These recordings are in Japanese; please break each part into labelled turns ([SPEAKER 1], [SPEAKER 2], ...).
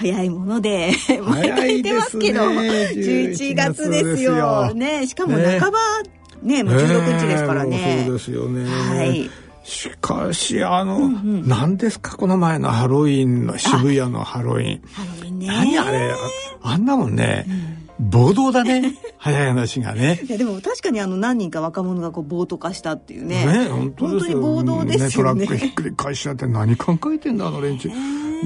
[SPEAKER 1] 早いもので毎回言ってますけど11月ですよ。ねしかも半ばねもう16日ですからね。
[SPEAKER 2] そうですよね。
[SPEAKER 1] はい。
[SPEAKER 2] しかしあの、うんうん、何ですかこの前のハロウィンの渋谷のハロウィン。
[SPEAKER 1] ハロウィンね。
[SPEAKER 2] 何あれあんなもんね、うん。暴動だね。早い話がね。
[SPEAKER 1] いやでも確かにあの何人か若者がこう暴徒化したっていうね。
[SPEAKER 2] ね本当
[SPEAKER 1] に暴動ですよね、
[SPEAKER 2] ね、トラックひっくり返しちゃって何考えてんだあの連中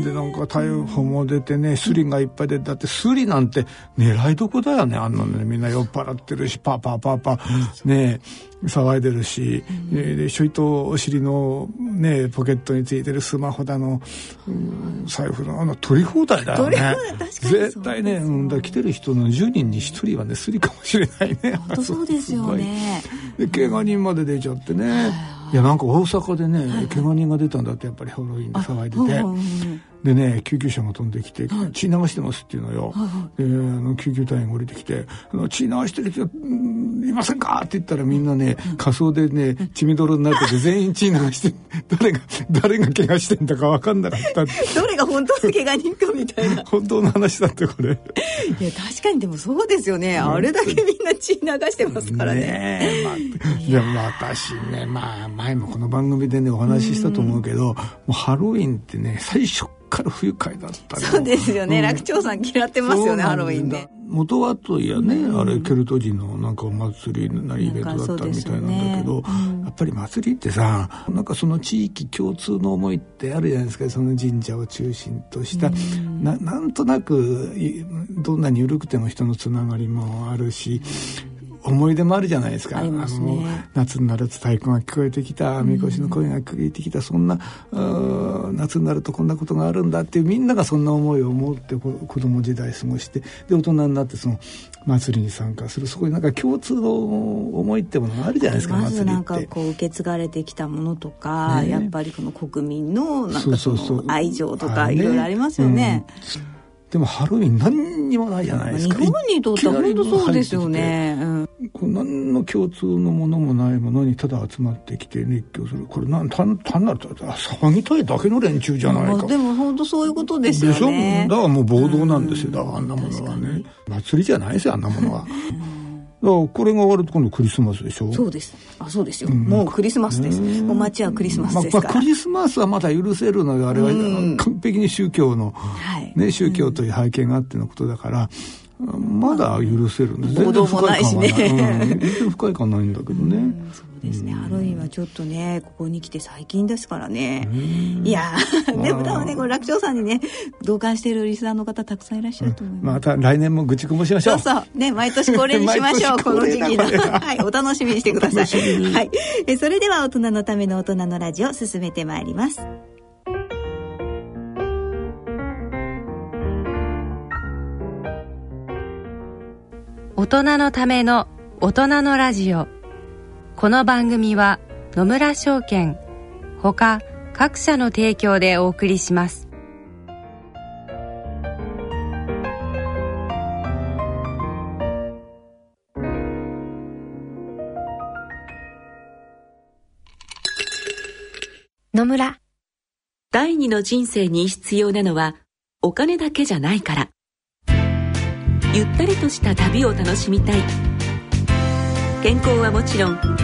[SPEAKER 2] でなんか逮捕も出てねスリがいっぱい出てだってスリなんて狙いどこだよねあんなのね。みんな酔っ払ってるしパーパーパーパー。ねえ。騒いでるし、うん、でちょいとお尻のねポケットについてるスマホだの、うん、財布のあの取り放題だよね。絶対ね、うん、だ来てる人の10人に1人はねスリかもしれないね。
[SPEAKER 1] 本当そうですよね。
[SPEAKER 2] で怪我人まで出ちゃってね。いやなんか大阪でね、はいはい、怪我人が出たんだってやっぱりハロウィンで騒いでて。でね救急車が飛んできて「血流してます」っていうのよ、であの救急隊員が降りてきて「あの血流してる人いませんか?」って言ったらみんなね仮装でね血みどろになってて全員血流して 誰が誰が怪我してんだか分かんなかった。
[SPEAKER 1] どれが本当の怪我人かみたいな。
[SPEAKER 2] 本当の話だってこれ。い
[SPEAKER 1] や確かにでもそうですよね。あれだけみんな血流してますからね。ね
[SPEAKER 2] まあ、いや私ねまあ前もこの番組でねお話ししたと思うけど、もうハロウィンってね最初から不愉快だった
[SPEAKER 1] そうですよね、うん、楽長さん嫌ってますよねハロウィンで。
[SPEAKER 2] 元はといやね、うん、あれケルト人のなんかお祭りなイベントだったみたいなんだけど、ね。うん、やっぱり祭りってさなんかその地域共通の思いってあるじゃないですか。その神社を中心とした、うん、ななんとなくどんなに緩くても人のつながりもあるし、思い出もあるじゃないですか。あ、
[SPEAKER 1] ね、
[SPEAKER 2] の夏になると太鼓が聞こえてきた、みこしの声が聞こえてきた、そんな、夏になるとこんなことがあるんだっていうみんながそんな思いを持って子供時代過ごしてで大人になってその祭りに参加する。そこになんか共通の思いってものがあるじゃないですか
[SPEAKER 1] まずなんかこう受け継がれてきたものとか、ね、やっぱりこの国民のなんかその愛情とかいろいろありますよね。
[SPEAKER 2] うんでもハロウィン何にもないじゃないですか。
[SPEAKER 1] 日本にとっては本当そうですよね、うん、
[SPEAKER 2] 何の共通のものもないものにただ集まってきて熱狂する。これなん単単なると騒ぎたいだけの連中じゃないか。
[SPEAKER 1] でも本当そういうことですよね。
[SPEAKER 2] でしょ？だからもう暴動なんですよ、だからあんなものはね。祭りじゃないですよあんなものは。これが終わると今度クリスマスでしょ？
[SPEAKER 1] そうです。あそうですよ、うん、もうクリスマスです。もう街はクリスマスですから、まあ、
[SPEAKER 2] クリスマスはまだ許せるのよあれは完璧に宗教の、ね、宗教という背景があってのことだから、まだ許せるんです
[SPEAKER 1] 全然不快感はない、
[SPEAKER 2] 全然不快感ないんだけどね、
[SPEAKER 1] ですね、ハロウィンはちょっとねここに来て最近ですからね。いやでも多分ねこれ楽勝さんにね同感しているリスナーの方たくさんいらっしゃると思います、
[SPEAKER 2] また来年も愚痴こぼしましょう。
[SPEAKER 1] そうそう。ね毎年恒例にしましょう。この時期の はいお楽しみにしてください。はい。えそれでは大人のための大人のラジオ進めてまいります。
[SPEAKER 3] 大人のための大人のラジオこの番組は野村証券ほか各社の提供でお送りします。
[SPEAKER 4] 野村。第二の人生に必要なのはお金だけじゃないから。ゆったりとした旅を楽しみたい。健康はもちろん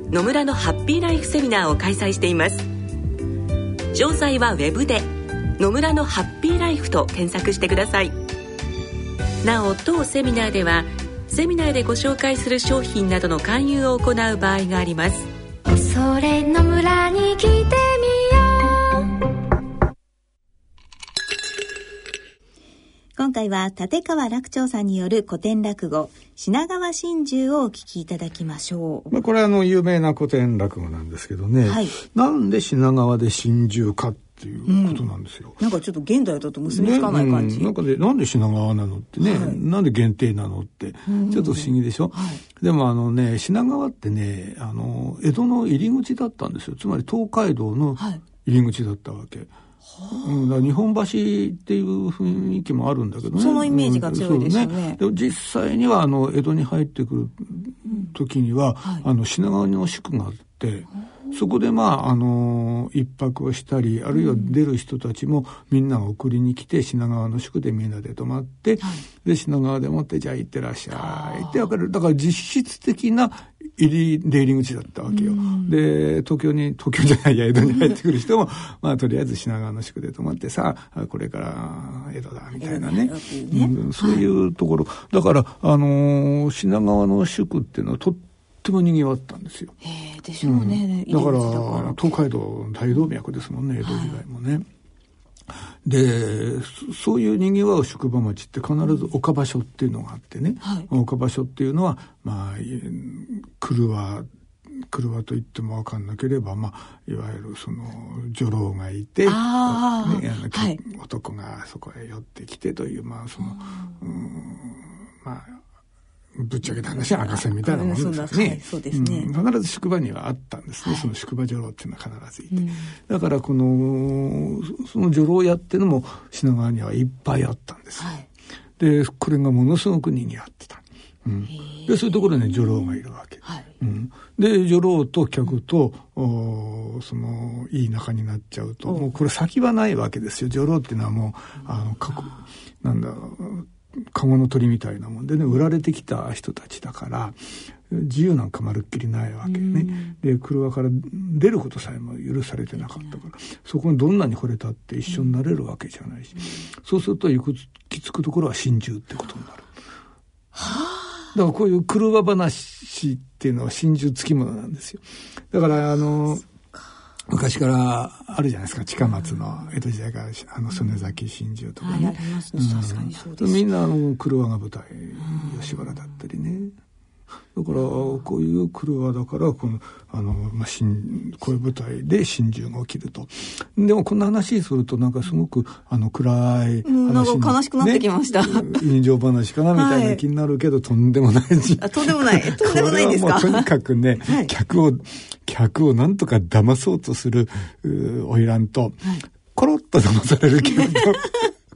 [SPEAKER 4] 野村のハッピーライフセミナーを開催しています。詳細はウェブで「野村のハッピーライフ」と検索してください。なお当セミナーではセミナーでご紹介する商品などの勧誘を行う場合があります。
[SPEAKER 5] それ野村に来て
[SPEAKER 1] 今回は立川楽長さんによる古典落語品川真珠をお聞きいただきましょう。
[SPEAKER 2] まあ、これはあの有名な古典落語なんですけどね、
[SPEAKER 1] はい。
[SPEAKER 2] なんで品川で真珠かっていうことなんですよ。
[SPEAKER 1] なんかちょっと現代だと結びつかない感じ。
[SPEAKER 2] ねうん。なんかね、なんで品川なのってね、
[SPEAKER 1] はい。
[SPEAKER 2] なんで限定なのって、ちょっと不思議でしょ、
[SPEAKER 1] はい。
[SPEAKER 2] でもあのね、品川ってね、あの、江戸の入り口だったんですよ。つまり東海道の
[SPEAKER 1] はい。
[SPEAKER 2] 入り口だったわけ。うん、日本橋っていう雰囲気もあるんだけどね。
[SPEAKER 1] そのイメージが強いですよね。
[SPEAKER 2] うんそう。でも実際にはあの江戸に入ってくる時には、
[SPEAKER 1] はい。
[SPEAKER 2] あの品川の宿がそこでまああの一泊をしたりあるいは出る人たちもみんなが送りに来て品川の宿でみんなで泊まって、で品川でもってじゃあ行ってらっしゃいってわかる。だから実質的な入り出入り口だったわけよ。で東京に東京じゃないや江戸に入ってくる人も まあとりあえず品川の宿で泊まってさあこれから江戸だみたいなね。
[SPEAKER 1] うね。
[SPEAKER 2] うんそういうところ、だからあのー品川の宿っていうのはとっても賑わったんですよ。
[SPEAKER 1] へえでしょうね。
[SPEAKER 2] だから東海道大動脈ですもんね江戸時代もね。でそそういうにぎわう宿場町って必ず岡場所っていうのがあってね、
[SPEAKER 1] はい。
[SPEAKER 2] 岡場所っていうのはまあい来るは来るはと言っても分かんなければ、まあ、いわゆるその女郎がいてね
[SPEAKER 1] はい。
[SPEAKER 2] 男がそこへ寄ってきてというまあそのうんまあぶっちゃけた話は赤線みたいなもんですね。
[SPEAKER 1] そうですね。
[SPEAKER 2] ん。必ず宿場にはあったんですね、その宿場女郎っていうのは必ずいて。だからこのその女郎屋っていうのも品川にはいっぱいあったんですよ。
[SPEAKER 1] はい。
[SPEAKER 2] でこれがものすごく賑わってた。うん、でそういうところに女郎がいるわけ。
[SPEAKER 1] はい。
[SPEAKER 2] うん、で女郎と客とおそのいい仲になっちゃうともうこれ先はないわけですよ。女郎っていうのはもうあのかこなんだ籠の鳥みたいなもんでね売られてきた人たちだから自由なんかまるっきりないわけね。で車から出ることさえも許されてなかったからそこにどんなに惚れたって一緒になれるわけじゃないしそうすると行き着くところは心中ってことになる。だからこういう車話っていうのは真珠付き物なんですよ。だからあの昔からあるじゃないですか近松の江戸時代からあの曽根崎真珠とか
[SPEAKER 1] はい、あ
[SPEAKER 2] ね。
[SPEAKER 1] りますね。確かにそうです。
[SPEAKER 2] みんなあの車が舞台吉原だったりね。だからこういう車だからこのあの、まあ、新こういう舞台で真珠が起きると。でもこんな話するとなんかすごくあの暗い話に、
[SPEAKER 1] うんなんか悲しくなってきました。
[SPEAKER 2] ね人情話かなみたいな気になるけど、とんでもないし。
[SPEAKER 1] あとんでもない。とんでもないんですか？
[SPEAKER 2] とにかくね、
[SPEAKER 1] はい。
[SPEAKER 2] 客を客をなんとか騙そうとするう花魁と、コロッと騙される客と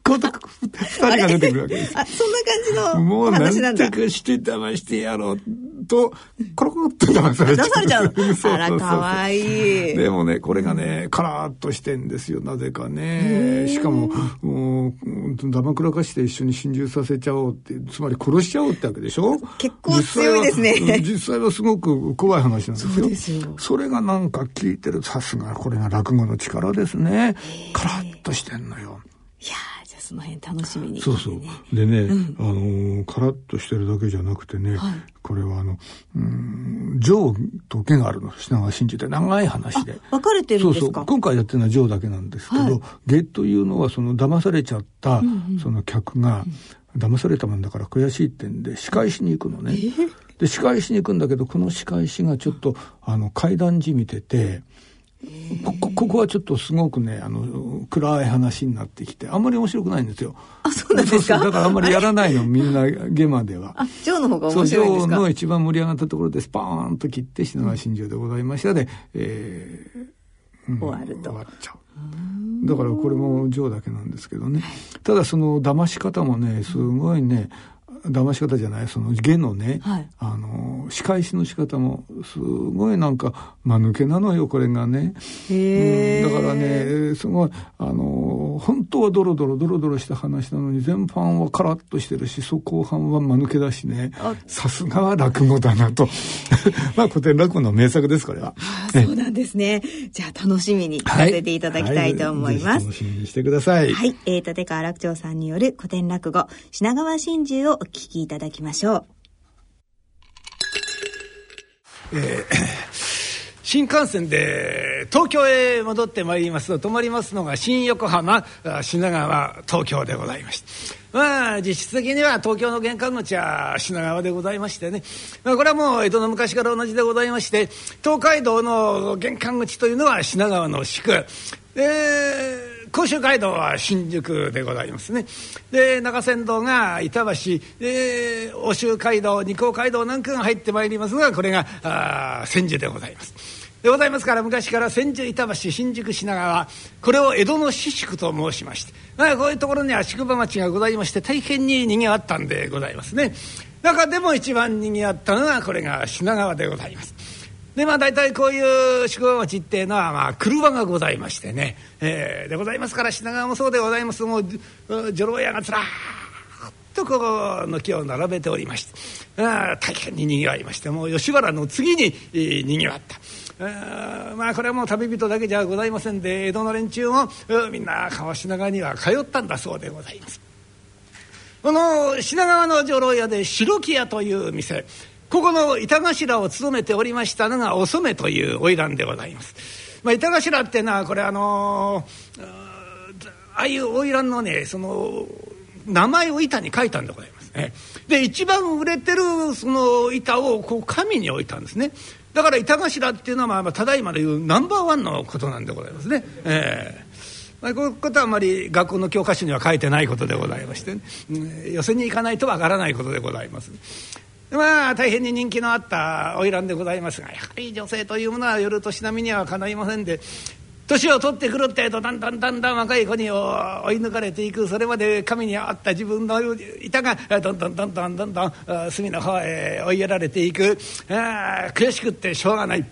[SPEAKER 2] この二人が出てくるわけです。
[SPEAKER 1] あ、そんな感じのお
[SPEAKER 2] もうな
[SPEAKER 1] ん
[SPEAKER 2] と。かして騙してやろうと、コロコロっと騙されちゃう。
[SPEAKER 1] 出されちゃうあら、かわいい。
[SPEAKER 2] でもね、これがね、カラーっとしてんですよ、なぜかね。しかも、もう、ダマくらかして一緒に心中させちゃおうって、つまり殺しちゃおうってわけでしょ？
[SPEAKER 1] 結構強いですね
[SPEAKER 2] 実際は実際はすごく怖い話なんですよ。
[SPEAKER 1] そうですよ
[SPEAKER 2] それがなんか聞いてる、さすがこれが落語の力ですね。カラッとしてんのよ。
[SPEAKER 1] いやー、その辺楽しみに。
[SPEAKER 2] そうそう。でね、あのーカラッとしてるだけじゃなくてね、
[SPEAKER 1] はい
[SPEAKER 2] これはあの、うん、上と下があるの、品川真珠って長い話で。
[SPEAKER 1] 分かれてるんですか？
[SPEAKER 2] そうそう。今回やってるのは上だけなんですけど、
[SPEAKER 1] はい
[SPEAKER 2] 下というのはその騙されちゃった、その客が、騙されたもんだから悔しいってんで仕返しに行くのね。で仕返しに行くんだけどこの仕返しがちょっとあの階段じみてて。ここここはちょっとすごくねあの暗い話になってきてあんまり面白くないんですよ。
[SPEAKER 1] あ、そうなんですか？
[SPEAKER 2] だからあんまりやらないのみんなゲマでは。
[SPEAKER 1] あ、ジョーの方が面白いんですか？
[SPEAKER 2] 上の一番盛り上がったところでスパーンと切って品川真珠でございましたで、えーうん
[SPEAKER 1] 終わると
[SPEAKER 2] 終わっちゃう。だからこれも上だけなんですけどね。ただその騙し方もね、すごいね、騙し方じゃない、その下のね、
[SPEAKER 1] はい
[SPEAKER 2] あの、仕返しの仕方もすごいなんか、間抜けなのよ、これがね。うんだからね、すごい、あの、本当はドロドロ、ドロドロした話なのに、前半はカラッとしてるし、そ後半は間抜けだしね
[SPEAKER 1] あ、
[SPEAKER 2] さすがは落語だなと。まあ古典落語の名作です、これは。
[SPEAKER 1] あそうなんですね。じゃあ楽しみに聞かせていただきたいと思います。
[SPEAKER 2] はぜひ楽しみにしてください。
[SPEAKER 1] はい。えー、立川楽長さんによる古典落語、品川真珠をお聞きいただきましょう。
[SPEAKER 6] え 新幹線で東京へ戻ってまいりますと泊まりますのが新横浜品川東京でございましてまあ実質的には東京の玄関口は品川でございましてね、まあ、これはもう江戸の昔から同じでございまして東海道の玄関口というのは品川の宿。で甲州街道は新宿でございますね。で中山道が板橋。で奥州街道二甲街道なんかが入ってまいりますがこれがあ千住でございます。でございますから昔から千住板橋新宿品川これを江戸の四宿と申しまして、まあ、こういうところには宿場町がございまして大変ににぎわったんでございますね。中でも一番にぎわったのはこれが品川でございます。でまあ大体こういう宿場町っていうのはまあ車がございましてね、えー、でございますから品川もそうでございます。もう女郎屋がずらっとこう軒を並べておりまして。あ大変ににぎわいまして。もう吉原の次に、えー、にぎわった。あまあこれはもう旅人だけじゃございませんで江戸の連中もみんな川品川には通ったんだそうでございます。この品川の女郎屋で白木屋という店。ここの板頭を務めておりましたのがお染という花魁でございます。まあ、板頭っていうのはこれあのー、ああいう花魁のねその名前を板に書いたんでございますね。で一番売れてるその板をこう紙に置いたんですね。だから板頭っていうのはまあただいまでいうナンバーワンのことなんでございますね。えーまあ、こういうことはあまり学校の教科書には書いてないことでございまして、ね、寄せに行かないとわからないことでございます。まあ大変に人気のあった花魁でございますがやはり女性というものは夜年並みにはかないませんで年を取ってくるってえとだんだんだんだん若い子に追い抜かれていくそれまで神にあった自分の板がどんどんどんどんどんどん隅の方へ追いやられていくあ悔しくってしょうがない。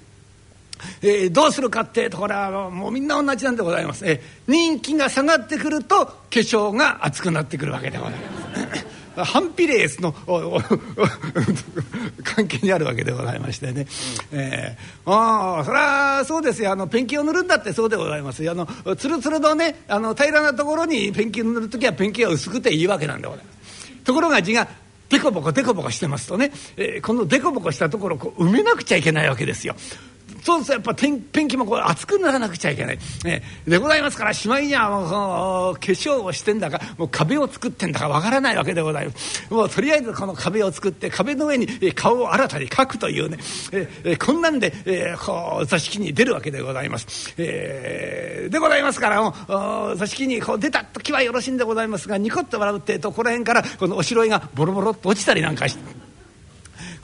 [SPEAKER 6] えー、どうするかってところはもうみんな同じなんでございます、えー、人気が下がってくると化粧が厚くなってくるわけでございます。反比例の 関係にあるわけでございましてね、えー、ああそりゃそうですよ。あのペンキを塗るんだってそうでございますあのつるつるのねあの平らなところにペンキを塗る時はペンキが薄くていいわけなんでございます。ところが字がデコボコデコボコしてますとね、えー、このデコボコしたところをこう埋めなくちゃいけないわけですよ。そうするとやっぱペンキもこう熱くならなくちゃいけない、ね、でございますからしまいにはもう化粧をしてんだかもう壁を作ってんだかわからないわけでございます。もうとりあえずこの壁を作って壁の上に顔を新たに描くというね。えこんなんで、えー、こう座敷に出るわけでございます、えー、でございますからもう座敷にこう出た時はよろしいんでございますがニコッと笑うってえとこの辺からこのおしろいがボロボロっと落ちたりなんかして。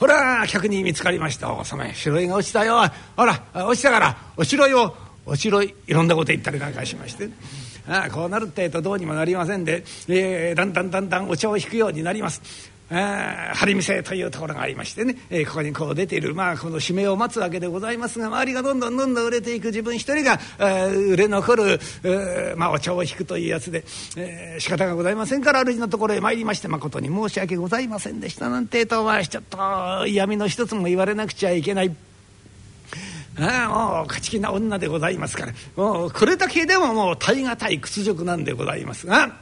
[SPEAKER 6] ほら客に見つかりました「おさめ白いが落ちたよほら落ちたからおしろいをおしろいいろんなこと言ったりなんかしまして。ああこうなるってえとどうにもなりませんで、えー、だんだんだんだんお茶を引くようになります。張店というところがありましてね、えー、ここにこう出ている、まあ、この指名を待つわけでございますが周りがどんどんどんどん売れていく自分一人が、売れ残る、まあ、お茶を引くというやつで、えー、仕方がございませんから主のところへ参りまして誠に申し訳ございませんでしたなんてとはちょっと嫌味の一つも言われなくちゃいけない。ああもう勝ち気な女でございますから。もうこれだけでももう耐え難い屈辱なんでございますが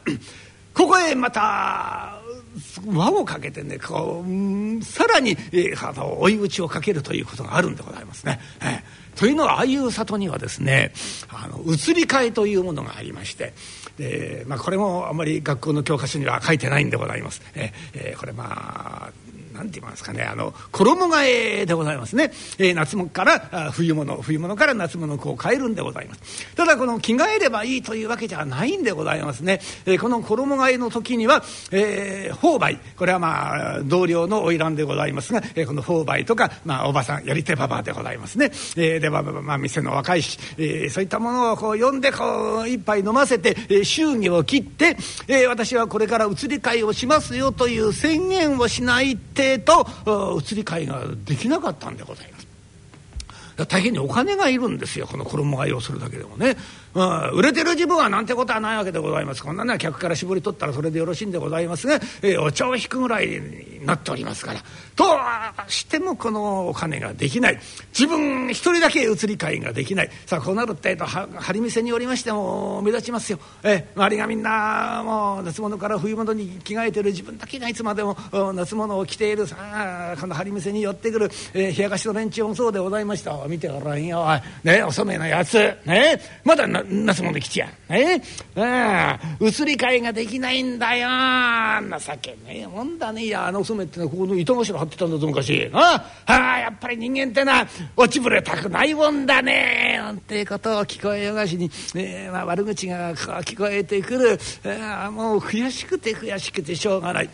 [SPEAKER 6] ここへまた輪をかけてねこうさらに、えー、あの追い打ちをかけるということがあるんでございますね。えー、というのはああいう里にはですねあの移り替えというものがありましてで、まあ、これもあまり学校の教科書には書いてないんでございます。えー、えー、これまあなんて言いますかねあの衣替えでございますね、えー、夏物から冬物冬物から夏物をこう変えるんでございます。ただこの着替えればいいというわけじゃないんでございますね、えー、この衣替えの時には、えー、購買これはまあ同僚の花魁でございますが、えー、この購買とか、まあ、おばさんやり手ばばでございますね、えー、では、まあ、店の若いし、えー、そういったものをこう呼んでこう一杯飲ませて、えー、祝儀を切って、えー、私はこれから移り替えをしますよという宣言をしないってと移り替えができなかったんでございます。大変にお金がいるんですよこの衣替えをするだけでもね。うん、売れてる自分はなんてことはないわけでございます。こんなのは客から絞り取ったらそれでよろしいんでございますが、えー、お茶を引くぐらいになっておりますから。どうしてもこのお金ができない。自分一人だけ移り替えができない。さあこうなるってえと張り店によりましても目立ちますよ、えー、周りがみんなもう夏物から冬物に着替えてる。自分だけがいつまでも夏物を着ている。さあこの張り店に寄ってくる、えー、冷やかしの連中もそうでございました。見てごらんよねお染めのやつ。ねまだな夏物着ちや。ねうん移り替えができないんだよ。情けねえ。もんだねいやあのお染めってのはここの糸頭張ってたんだぞ昔。ああやっぱり人間ってのは落ちぶれたくないもんだね。なんてことを聞こえよがしに、えまあ、悪口が聞こえてくる、えー、もう悔しくて悔しくてしょうがない。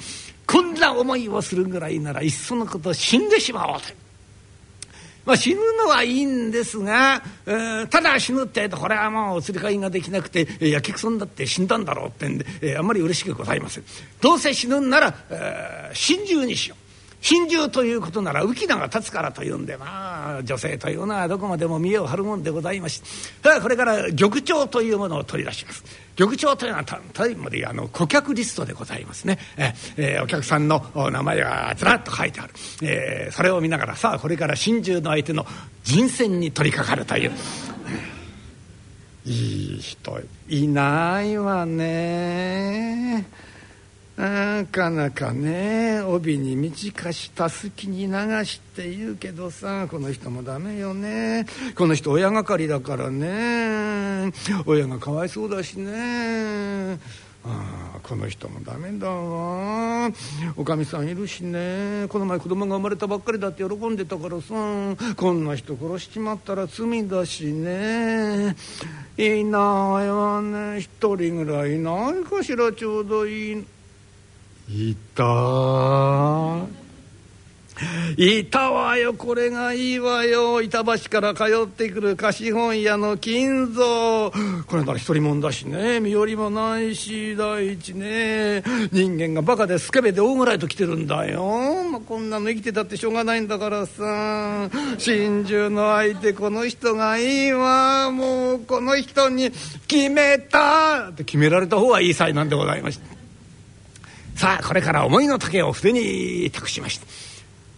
[SPEAKER 6] こんな思いをするぐらいならいっそのこと死んでしまおうと。まあ、死ぬのはいいんですが、えー、ただ死ぬってえとこれはもう移り替えができなくて、えー、やけくそになって死んだんだろうってんで、えー、あんまり嬉しくございません。どうせ死ぬんなら、えー、心中にしよう。心中ということなら浮き名が立つからというんでまあ女性というのはどこまでも見栄を張るもんでございましてこれから玉鳥というものを取り出します玉長というのはただいまであの顧客リストでございますね。え、えー、お客さんの名前がずらっと書いてある、えー、それを見ながらさあこれから心中の相手の人選に取り掛かるという。いい人いないわね。なかなかね帯に短したすきに流しって言うけどさこの人もダメよね。この人親がかりだからね。親がかわいそうだしね。ああこの人もダメだわ。おかみさんいるしね。この前子供が生まれたばっかりだって喜んでたからさこんな人殺しちまったら罪だしね。いないわね一人ぐらいいないかしらちょうどいい。いたいたわよこれがいいわよ。板橋から通ってくる貸本屋の金蔵。これなら一人もんだしね。身寄りもないし第一ね。人間がバカでスケベで大ぐらいと来てるんだよ、まあ、こんなの生きてたってしょうがないんだからさ。心中の相手この人がいいわ。もうこの人に決めた。って決められた方がいい才なんでございましたさあこれから思いの丈を筆に託しました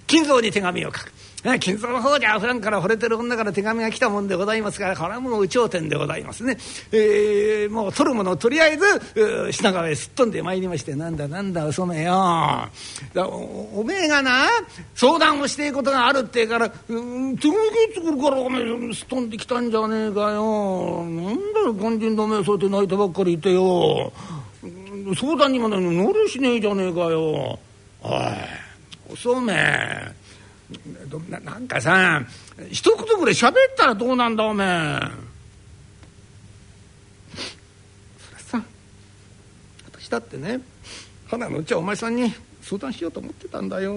[SPEAKER 6] 金蔵に手紙を書く。金蔵の方じゃ普段から惚れてる女から手紙が来たもんでございますからこれはもう有頂天でございますね、えー、もう取るものをとりあえず品川へすっ飛んでまいりましてなんだなんだお染めよ。おめえがな相談をしていくことがあるってえから手紙作るからおめえすっ飛んできたんじゃねえかよ。なんだよ肝心のめえそうやって泣いてばっかりいてよ。相談にも乗るしねえじゃねえかよ。おいおそうめななんかさ一言ぐらい喋ったらどうなんだおめえ。それさ私だってね花のうちはお前さんに相談しようと思ってたんだよ。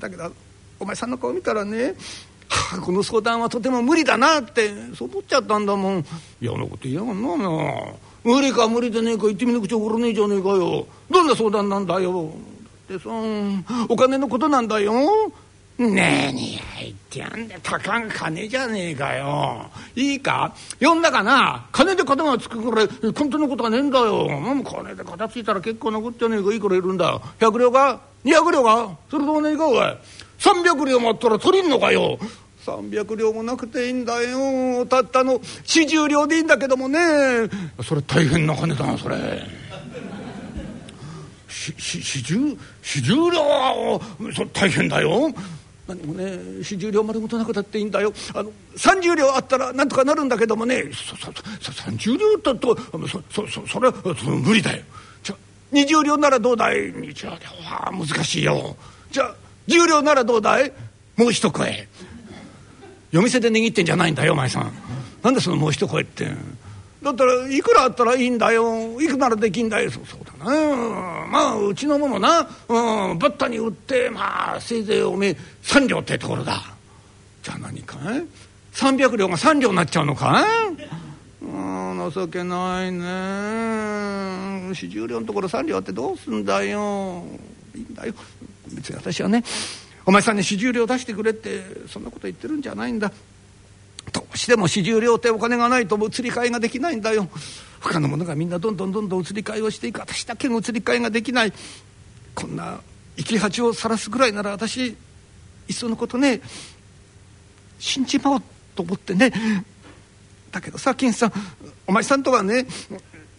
[SPEAKER 6] だけどお前さんの顔見たらね、この相談はとても無理だなってそう思っちゃったんだもん。嫌なこと言いやがんなお前無理か無理でねえか言ってみなくちゃ怒らねえじゃねえかよ。どんな相談なんだよ。ってさお金のことなんだよ。ねえに入ってやんでたかが金じゃねえかよ。いいか？呼んだかな？金で肩がつくぐらい本当のことはねえんだよ。もう金で肩ついたら結構なことじゃねえか。いいからいるんだ。100両か200両かそれどうねえかおい。300両もあったら取りんのかよ。300両もなくていいんだよ。たったの40両でいいんだけどもね。それ大変な金だなそれ。しし40両そ大変だよ。何もね40両丸ごとなくたっていいんだよ。あの30両あったらなんとかなるんだけどもね。そそそ30両だとそそそそれは無理だよ。じゃ20両ならどうだい？20両は難しいよ。じゃあ10両ならどうだい？もう一声。夜店で握ってんじゃないんだよお前さん。なんでそのもう一声って。だったらいくらあったらいいんだよ。いくならできんだよ。そうそうだな。まあうちのものな、うん、バッタに売ってまあせいぜいおめえ3両ってところだ。じゃあ何かい？300両が3両になっちゃうのかうん情けないね。40両のところ3両あってどうすんだよ。いいんだよ。別に私はね。お前さんに40両出してくれってそんなこと言ってるんじゃないんだ。どうしても40両ってお金がないと移り替えができないんだよ。他の者がみんなどんどんどんどん移り替えをしていく。私だけの移り替えができない。こんな生き恥をさらすぐらいなら私いっそのことね死んじまおうと思ってね。だけどさ金さんお前さんとはね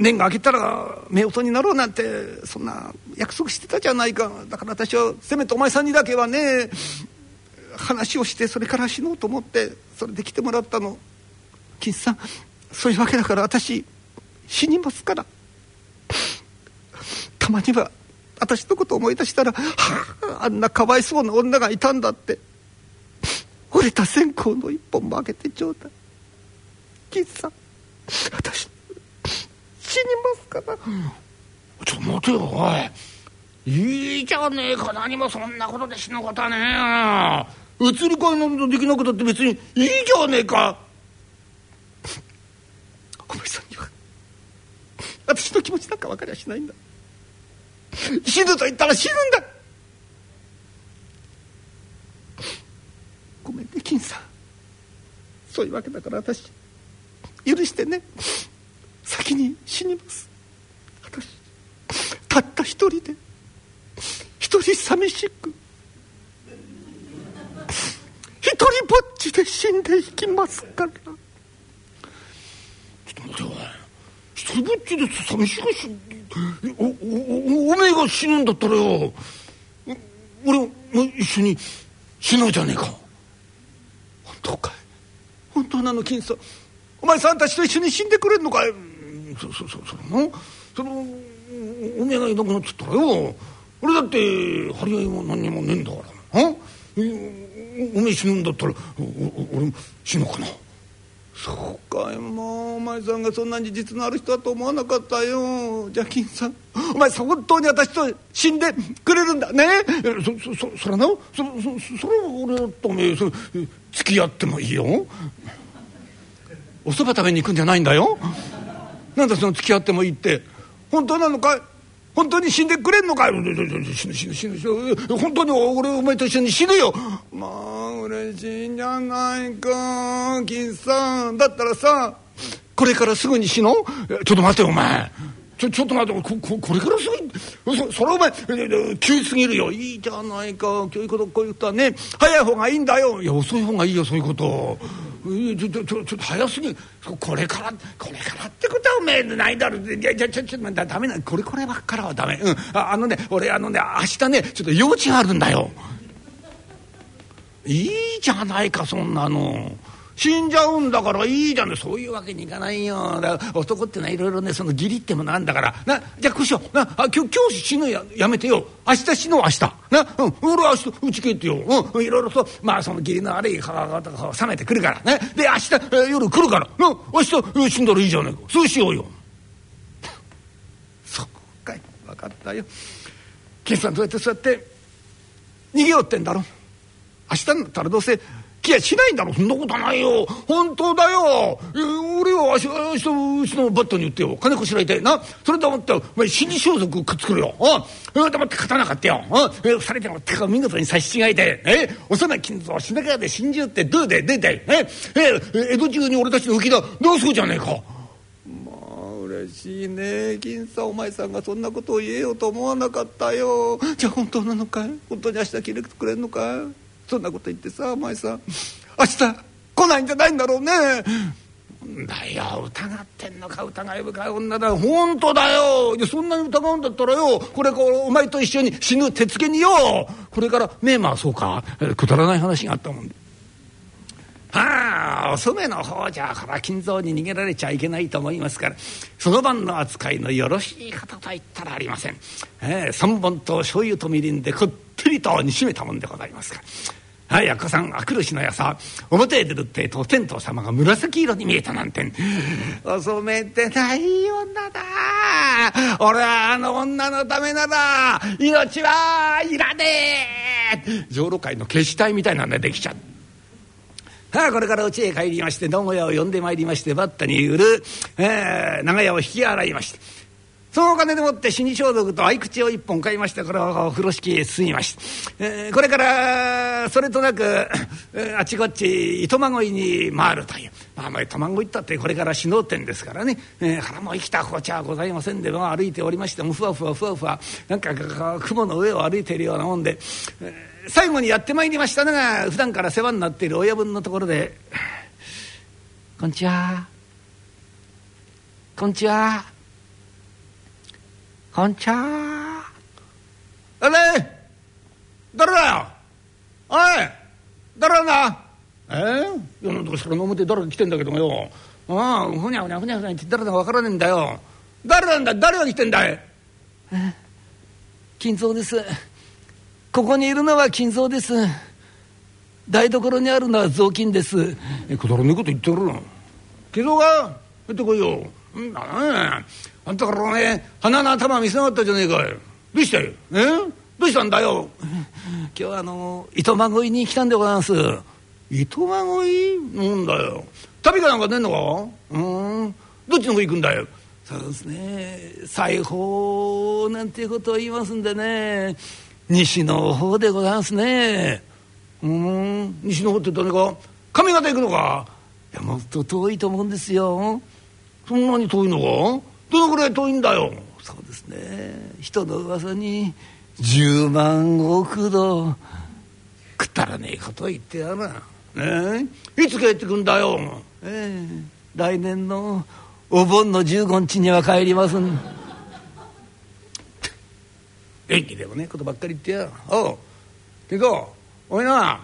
[SPEAKER 6] 年が明けたら夫婦になろうなんてそんな約束してたじゃないか。だから私はせめてお前さんにだけはね
[SPEAKER 2] 話をしてそれから死のうと思ってそれで来てもらったの。金さんそういうわけだから私死にますから。たまには私のこと思い出したら、はあ、あんなかわいそうな女がいたんだって。折れた線香の一本もあげてちょうだい。金さん私死にますから。
[SPEAKER 6] ちょっと待てよおい。いいじゃねえか何もそんなことで死ぬことはね。えよ移り替えなんてできなくたって別にいいじゃねえか。
[SPEAKER 2] お前さんには私の気持ちなんか分かりゃしないんだ。死ぬと言ったら死ぬんだ。ごめんね金さん。そういうわけだから私許してね先に死にます。私たった一人で一人寂しく一人ぼっちで死んでいきますから。
[SPEAKER 6] ちょっと待ておい一人ぼっちで寂しくしおおおおめえが死ぬんだったらよ。俺も一緒に死のうじゃねえか。
[SPEAKER 2] 本当かい。本当なの金さん。お前さんたちと一緒に死んでくれんのかい。
[SPEAKER 6] そそそそれなそのおめえがいなくなっちゃったらよ。俺だって張り合いも何にもねえんだから。なおおめえ死ぬんだったら俺も死のうかな。
[SPEAKER 2] そうかいもうお前さんがそんなに実のある人だと思わなかったよ。じゃあ金さん。お前本当に私と死んでくれるんだね。
[SPEAKER 6] そそそそれな？そそそれは俺だっておめ。えそ付き合ってもいいよ。
[SPEAKER 2] おそば食べに行くんじゃないんだよなんだその付き合ってもいいって。本当なのか？い本当に死んでくれんのか？い死ぬ死ぬ死ぬ死ぬ。本当に俺お前と一緒に死ぬよ。まあ嬉しいんじゃないか金さん。だったらさこれからすぐに死の？う
[SPEAKER 6] ちょっと待てお前。ちょちょっと待ってこここれからすぐそそれお前急すぎるよ。
[SPEAKER 2] いいじゃないか。こういうことこういうことはね。早い方がいいんだよ。
[SPEAKER 6] いや遅い方がいいよそういうこと。ちょちょちょちょっと早すぎこれからこれからってことはおめえないだろいやちょちょちょだダメなこれこればっからはダメ。うん。ああのね俺あのね明日ねちょっと用事があるんだよ。いいじゃないかそんなの。死んじゃうんだからいいじゃんそういうわけにいかないよ。男ってのはいろいろねその義理ってもなんだから。なじゃあこうしようなあ今日今日死ぬややめてよ。明日死のう明日。な、うん、俺は明日うち帰ってよ、うん、いろいろとまあその義理の悪い母が冷めてくるから。ね。で明日、えー、夜来るから。な明日、えー、死んだらいいじゃないか。そうしようよ。
[SPEAKER 2] そうかい。分かったよ。金さんどうやってそうやって逃げようってんだろ。明日になったらどうせ来やしないんだろ。そんなことないよ。本当だよ、えー、俺は明日うちのバットに言ってよ。金こしらえてな。それでもってお前死に装束くっつくるよ。ああ黙って刀買ってよ。あえ二人でも手を見事に差し違えて。え幼い金蔵品川で真珠ってどうで出てええ江戸中に俺たちの浮きだ。どうするじゃねえか。まあ嬉しいね。金さんお前さんがそんなことを言えようと思わなかったよ。じゃあ本当なのか？い本当に明日切れてくれんのか？いそんなこと言ってさお前さん。明日来ないんじゃないんだろうね。
[SPEAKER 6] だよ疑ってんのか疑い深い女だよ。本当だよ。いやそんなに疑うんだったらよこれからお前と一緒に死ぬ手付けによ。これから目回そうか。くだらない話があったもんで。はあお染めの方じゃから金蔵に逃げられちゃいけないと思いますから。その晩の扱いのよろしい方と言ったらありません、えー、三本と醤油とみりんでこってりと煮しめたもんでございますから。はい、やっこさん、あくる日の朝、表へ出るってえと、天道様が紫色に見えたなんて。お染めてない女だ。俺はあの女のためなら、命はいらねえ。上路会の消し体みたいなのができちゃう。はあ、これから家へ帰りまして農屋を呼んでまいりましてバッタに売る、えー、長屋を引き洗いましてそのお金でもって死に消毒と合口を一本買いましてこれを風呂敷へ進みまして、えー、これからそれとなく、えー、あちこち糸まごいに回るという。まあまあ糸まごいったってこれから死のうてんですからね、えー、腹も生きた紅茶はございませんで、まあ、歩いておりましてもふわふわふわふわなんか雲の上を歩いているようなもんで、えー、最後にやってまいりましたのが普段から世話になっている親分のところで「こんにちは。こんにちは」こんちゃあれ誰だよ？おい誰なんだ？えー、世のとこから飲むって誰が来てんだけどもよ。ああふにゃふにゃふにゃふにゃって誰だか分からねえんだよ。誰なんだ？誰が来てんだい？金蔵です。ここにいるのは金蔵です。台所にあるのは雑巾です。えくだらねえこと言ってる金蔵が入ってこいよんだね。あんたからね鼻の頭見せなかったじゃねえかいどうしたよえ？どうしたんだよ？今日はあの糸まごいに来たんでございます。糸まごいなんだよ。旅かなんか出んのか？うん。どっちの方行くんだよ？そうですね。裁縫なんていうことを言いますんでね。西の方でございますね。うん。西の方って誰か？上方行くのか？いやもっと遠いと思うんですよそんなに遠いのか？どのくらい遠いんだよ？そうですね。人の噂に10万億度くったらねえこと言ってやらねえいつ帰ってくんだよ？ええ。来年のお盆の15日には帰りますん。元気でもねえことばっかり言ってやおうてかおいな。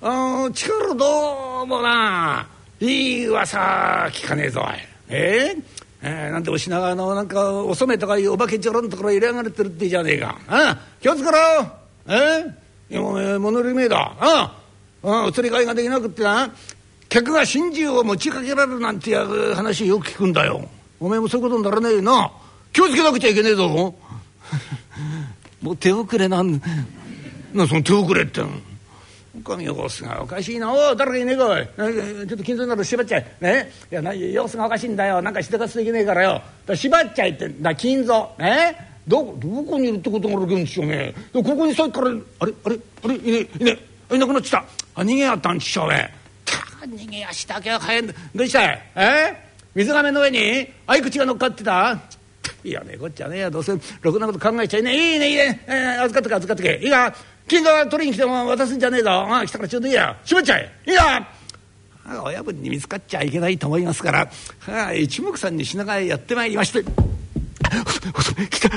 [SPEAKER 6] あ力どうもな。いい噂聞かねえぞおいええー、なんでお品川のなんかお染めとかいうお化けちょろんところ入れ上がれてるってじゃねえか。あ気をつけろ。ええー、もう物売りめえだ。ああ移り替えができなくってな。客が真珠を持ちかけられるなんていう話よく聞くんだよ。おめえもそういうことにならねえよな。気をつけなくちゃいけねえぞ。もう手遅れなんなその手遅れってんおかみ様子がおかしいなお誰かいねえかおい。ちょっと金蔵なら縛っちゃえ。ね？いやな様子がおかしいんだよ。なんかしてかすといけねえからよ。縛っちゃえってんだ金蔵ね？どどこにいるってことがあるけんでしょうね。ここにさっきからあれあれあれいねいねいなくなっちゃった。あ逃げやったんちしょうね。逃げやしたけは早いんだ。どうした？いえ？水がめの上に合い口が乗っかってた？いやねこっちゃねえやどうせろくなこと考えちゃいねいいねいいね、えー、預かってけ預かってけ。いいか？金座取りに来ても渡すんじゃねえぞ。ああ来たからちょうどいいや。閉まっちゃえ。いいか親分に見つかっちゃいけないと思いますから。はあ一目散に品川へやってまいりまして。来た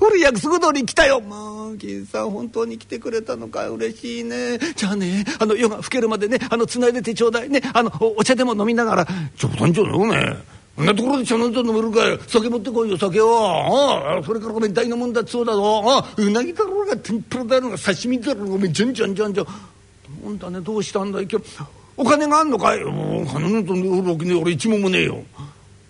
[SPEAKER 6] 俺約束通り来たよまあ金さん本当に来てくれたのか嬉しいねじゃあねあの夜が更けるまでねあのつないでてちょうだいねあのお茶でも飲みながら冗談じゃねえおめえこんなところで茶飲んで飲めるかよ酒持ってこいよ酒を。ああそれからおめえ大のもんだっそうだぞ。あうなぎだろうが天ぷらだろうが刺身だろ。うがおめえじゃんじゃんじゃんじゃん。なんだねどうしたんだい今日。お金があんのかい？お金なんて俺一文もねえよ。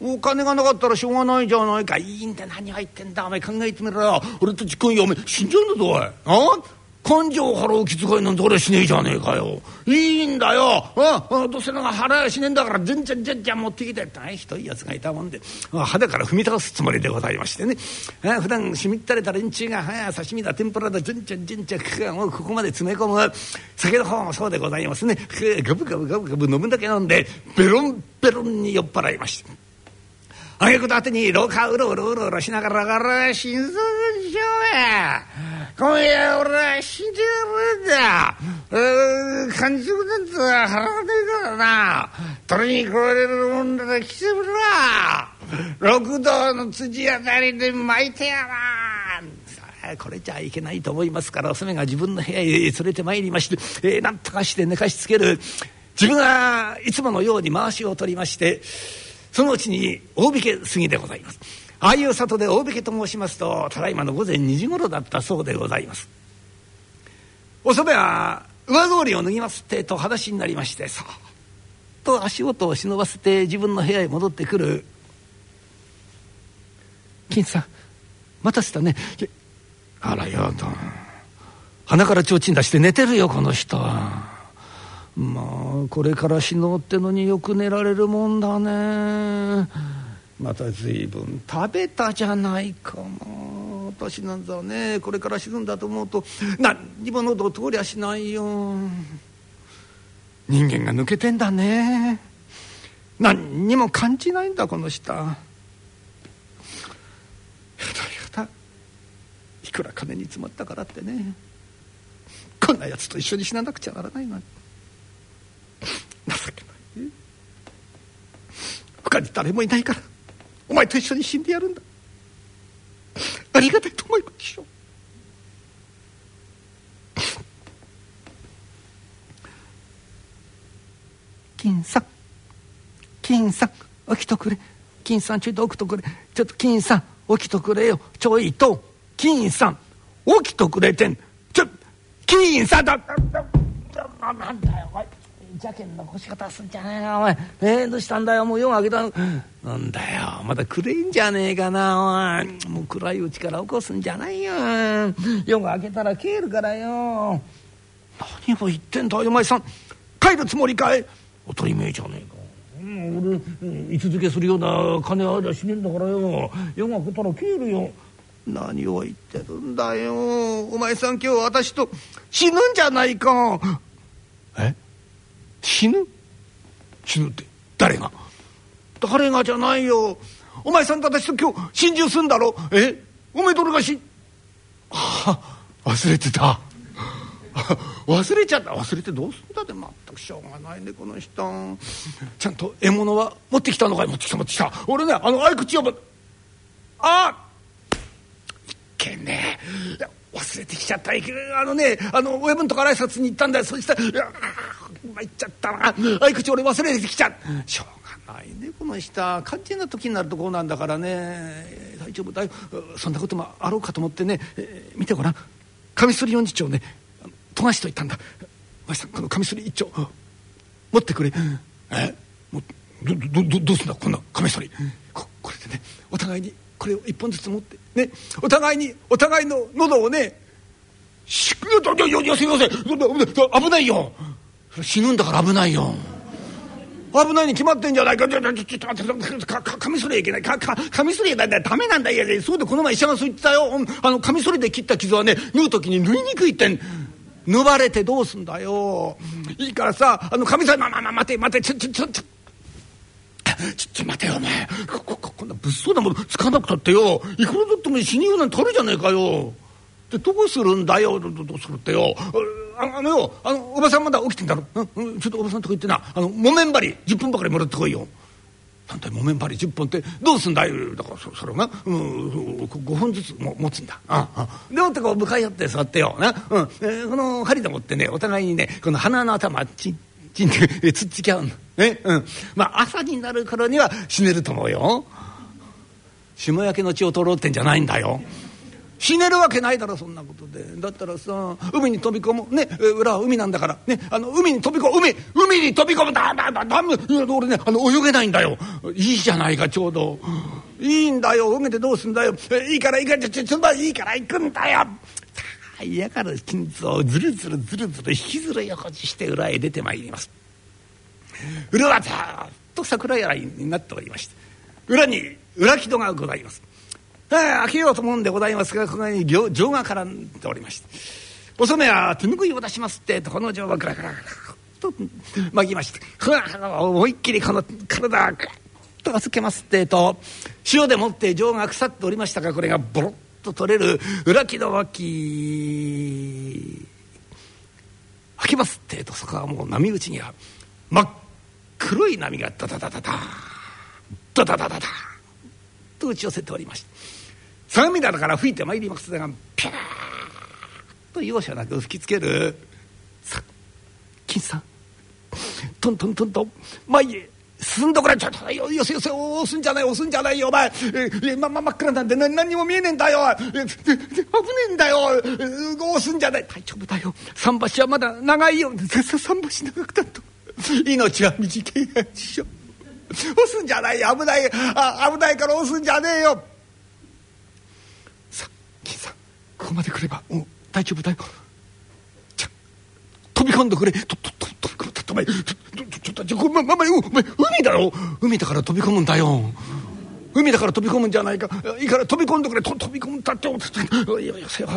[SPEAKER 6] お金がなかったらしょうがないじゃないか。いいんだ。何入ってんだ？お前考えてみろよ。俺たち今夜お前死んじゃうんだぞおい。ああ？感情を払う気遣いなんて俺はしねえじゃねえかよ。いいんだよ。ああどうせなんか払やしねえんだからじゃんじゃんじゃんじゃん持ってきてって。ひどいやつがいたもんで。肌から踏み倒すつもりでございましてね。あ普段しみったれた連中がは刺身だ天ぷらだじゃんじゃんじゃんじゃんここまで詰め込む。酒の方もそうでございますね。ガブガブガブガブ飲むだけ飲んでベロンベロンに酔っ払いまして。あげくだってに廊下うろうろうろうろしながらから心臓でしょうや今夜俺は死んでやるんだえー、勘定なんて払わねえからな取りに来られるもんなら来てみろ六道の辻あたりで巻いてやらこれじゃいけないと思いますから娘が自分の部屋へ連れてまいりまして、えー、なんとかして寝かしつける自分がいつものように回しを取りましてそのうちに大引け過ぎでございます。ああいう里で大引けと申しますとただいまの午前2時頃だったそうでございます。おそばは上通りを脱ぎますってと裸足になりましてさっと足音を忍ばせて自分の部屋へ戻ってくる。金さん待たせたね。あらやだ。鼻から提灯出して寝てるよこの人。は。まあこれから死のうってのによく寝られるもんだね。また随分食べたじゃないかも。私なんざねこれから死ぬんだと思うと何にも喉を通りゃしないよ。人間が抜けてんだね。何にも感じないんだこの人やだやだ。いくら金に詰まったからってね。こんなやつと一緒に死ななくちゃならないのに。情けない他に誰もいないからお前と一緒に死んでやるんだ。ありがたいと思いましょう金さん金さん起きとくれ。金さんちょいと起きとくれ。ちょっと金さん起きとくれよ。ちょいと金さん起きとくれてん。ちょ金さんだ。なんだよおい邪険な腰方すんじゃねえなお前。えー、どうしたんだよもう夜が明けたの。なんだよまだ暗いんじゃねえかなおいもう暗いうちから起こすんじゃないよ。夜が明けたら帰るからよ。何を言ってんだお前さん。帰るつもりかい。当たり前じゃねえか。俺居続けするような金ありゃ死ねんだからよ。夜が明けたら帰るよ。何を言ってるんだよ。お前さん今日私と死ぬんじゃないか。え？死ぬ？死ぬって。誰が？誰がじゃないよ。お前さんと私と今日心中すんだろ？え？おめえどれがしはあ忘れてた。忘れちゃった。忘れてどうすんだって。全くしょうがないねこの人。ちゃんと獲物は持ってきたのかい？持ってきた持ってきた。俺ねあの合口をああいけねえ。忘れてきちゃった。あのねあの親分とか挨拶に行ったんだよ。そしたらいや参っちゃったな。合い口俺忘れてきちゃしょうがないねこの人。肝心な時になるとこうなんだからね。大丈夫だよ。そんなこともあろうかと思ってね、えー、見てごらん。カミソリ四次長ね。富樫と言ったんだ。お前さんこのカミソリ一丁持ってくれ。えもうどどどどうすんだこんなカミソリ。ここれでねお互いにこれを一本ずつ持って。ね。お互いにお互いの喉をねしくよよよせよせ危ないよ。死ぬんだから危ないよ。危ないに決まってんじゃないか。ちょちょちょっと待ってかかカミソリはいけない。かかカミソリだダメなんだいやそうでこの前医者がそう言ってたよ。あのカミソリで切った傷はね縫う時に縫いにくいって縫われてどうすんだよ。いいからさあのカミソリままま待て待てちょちょちょちょちょちょ待てよお前ここんな物騒なものつかなくたってよ。いくらだっても死にようなんてあるじゃねえかよ。でどうするんだよ。どうするってよ。あのよあのおばさんまだ起きてんだろ、うん、ちょっとおばさんとこ行ってな。あの木綿針10分ばかりもらってこいよ。なんだ木綿針10本ってどうすんだよだからそそれが、うん、5本ずつも持つんだ。ああ。でもってこう向かい合って座ってよ。な、うん。えー、この針でもってねお互いにねこの鼻の頭チンチンってつっつき合うの。ね。うん。まあ朝になる頃には死ねると思うよ。霜焼けの血を取ろうってんじゃないんだよ。死ねるわけないだろそんなことで。だったらさ海に飛び込むね裏は海なんだから。ねあの海に飛び込む。海海に飛び込む。だだだだめ俺ねあの泳げないんだよ。いいじゃないかちょうど。いいんだよ。泳げてどうすんだよ。いいからいいからちょちょいいから行くんだよ。嫌から金子をずるずるずるずる引きずる横地して裏へ出てまいります。裏はずっと桜屋になっておりまして。裏に裏木戸がございます。開けようと思うんでございますがここに情が絡んでおりまして「お染は手ぬぐいを出します」ってこの情がグラグラグラと巻きまして。ふわ思いっきりこの体グッと預けますってと塩でもって情が腐っておりましたがこれがボロッと取れる裏木の脇開けますってとそこはもう波打ちには真っ黒い波がダダダダダダダダダダダと打ち寄せておりまして相模灘から吹いてまいりますがピャーッと容赦なく吹きつけるさ金さんトントントンと前へ進んどくれちょっとよよせよせ押すんじゃない押すんじゃないよお前えまま真っ暗なんで何何にも見えねえんだよ危ねえんだよ押すんじゃない。大丈夫だよ。桟橋はまだ長いよ。桟橋長くた。と命は短いやしょ押すんじゃない危ない。あ危ないから押すんじゃねえよ。さ金さんここまで来ればもう大丈夫だよ。じゃ飛び込んでくれ。とと飛び込むだってお前ちょちょっとちょまままお前海だろ海だから飛び込むんだよ海だから飛び込むんじゃないか。いいから飛び込んでくれ。と飛び込むったっておいやいやせお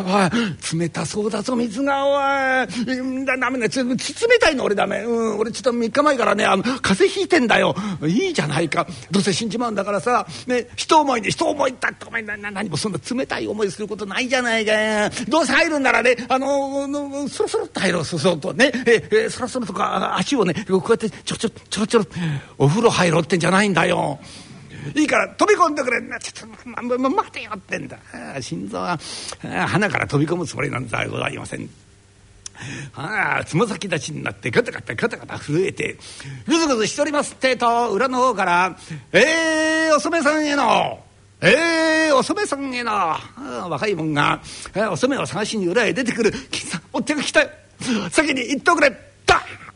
[SPEAKER 6] 冷たそうだぞ水が。おい。だダメだ冷たいの俺ダメ、うん、俺ちょっと3日前からねあの風邪ひいてんだよ。いいじゃないか。どうせ死んじまうんだからさ、ね、人思いで人思いだってお前な何もそんな冷たい思いすることないじゃないか。どうせ入るんならねあのそろそろっと入ろうそそとね。ええそろそろとか足をねこうやってちょちょちょろちょろお風呂入ろうってんじゃないんだよ。いいから飛び込んでくれ。ちょっと、ま、ま、待てよってんだ。心臓は鼻から飛び込むつもりなんざございません。ああつま先立ちになってガタガタガタガタ震えてぐずぐずしておりますってと裏の方から「えー、お染さんへのえー、お染さんへの若い者が、えーお染を探しに裏へ出てくる金さんお手が来たよ。先に行っておくれ。ダッ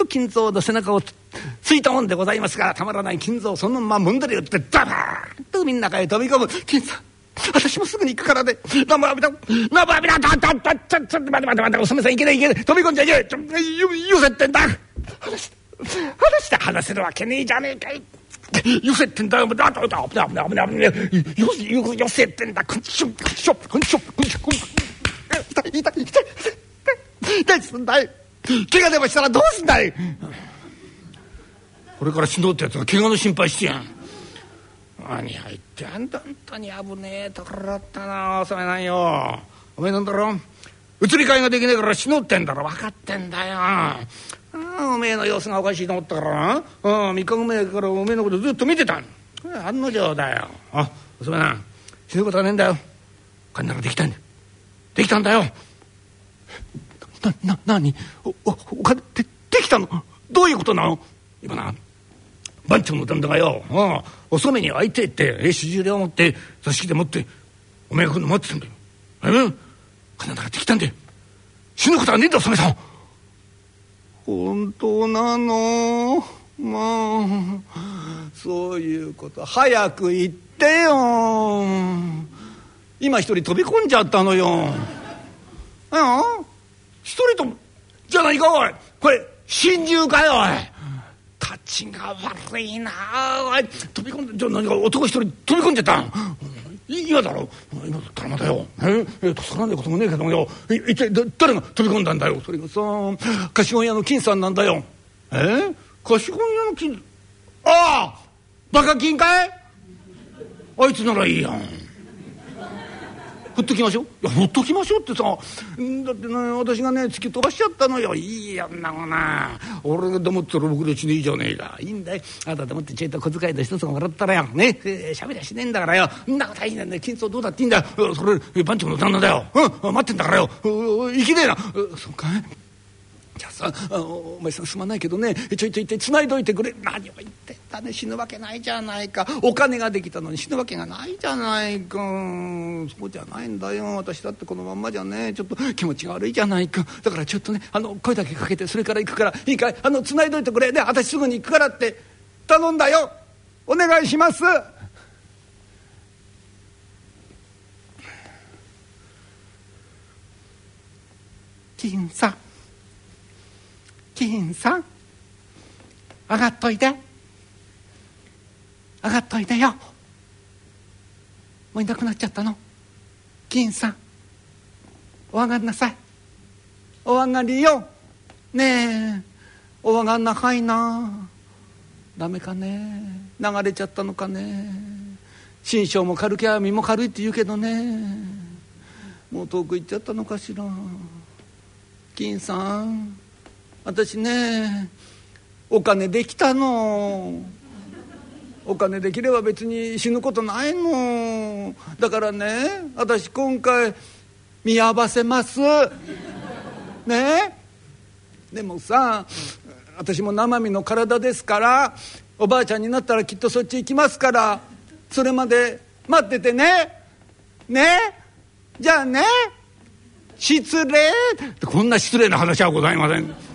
[SPEAKER 6] と金蔵の背中をついたもんでございますからたまらない金蔵そのままもんだり打ってダバーンと海の中へ飛び込む。金蔵私もすぐに行くからね。ラブアビラ、ラブアビラ、だ、だ、だ、ちょ、ちょ、待て待て待て、おさめさんいけないいけない。飛び込んじゃいけない。ちょ、よせってんだ。話して、話して話せるわけねえじゃねえかい。よせってんだよ。だ、だ、だ、だ、だ、だ、だ、よせ、よ、よせってんだ。くんしょ、くんしょ、くんしょ、くんしょ、くんしょ。痛い、痛い、痛い。痛い、痛い。怪我でもしたらどうすんだい？これから死のうってやつが怪我の心配してやん。何入ってあんた本当に危ねえところだったなおさめなんよ。おめえなんだろ？移り替えができねえから死のうってんだろ？分かってんだよ。ああおめえの様子がおかしいと思ったから。なあ3日前からおめえのことずっと見てた案の定だよ。あそれな死ぬことはねえんだよ。金ならできたんだできたんだよ。なな何？おおお金でできたの？どういうことなの？今な番長の旦那がよああお染めに会いてえってえ主従でを持って座敷で持っておめえが来るの待ってたんだよ。ええ金ならできたんだよ。死ぬことはねえんだお染さん。本当なの？まあそういうこと。早く言ってよ。今一人飛び込んじゃったのよ。ああ一人とじゃないかおい。これ心中かよおい。立ちが悪いなおい。飛び込んでじゃあ何か男一人飛び込んじゃった今だろ。今だったらまだよ。え？え助からねえこともねえけどもよ。い一体だ誰が飛び込んだんだよ？それがさ貸本屋の金さんなんだよ。え？貸本屋の金ああバカ金かい？あいつならいいやん。ほっときましょう。いやほっときましょうってさ。だってね私がね突き飛ばしちゃったのよ。いいよんなもな。俺が黙ってたら僕の血でいいじゃねえか。いいんだよあなた黙ってちょいと小遣いの一つもらったらよね。えしゃべりゃしねえんだからよ。んなことはいいんだよ。金相どうだっていいんだよ。それ番長の旦那だよ。うん。待ってんだからよ。うんいきねえな。うんそうか。いじゃあさあお前さんすまないけどね。ちょいちょいってつないどいてくれ。何を言ってんだね。死ぬわけないじゃないか。お金ができたのに。死ぬわけがないじゃないか。そうじゃないんだよ。私だってこのまんまじゃね。ちょっと気持ちが悪いじゃないか。だからちょっとねあの声だけかけてそれから行くからいいかい？あのつないどいてくれ。ね私すぐに行くからって頼んだよ。お願いします。金さん。金さん。上がっといて。上がっといてよ。もういなくなっちゃったの。金さん。お上がんなさい。お上がりよ。ねえ。お上がんなかいな。ダメかね。流れちゃったのかね。心象も軽きゃ身も軽いって言うけどね。もう遠く行っちゃったのかしら。金さん。私ねお金できたの。お金できれば別に死ぬことないの。だからね私今回見合わせます。ね？でもさ私も生身の体ですからおばあちゃんになったらきっとそっち行きますからそれまで待っててね。ね？じゃあね失礼。こんな失礼な話はございません。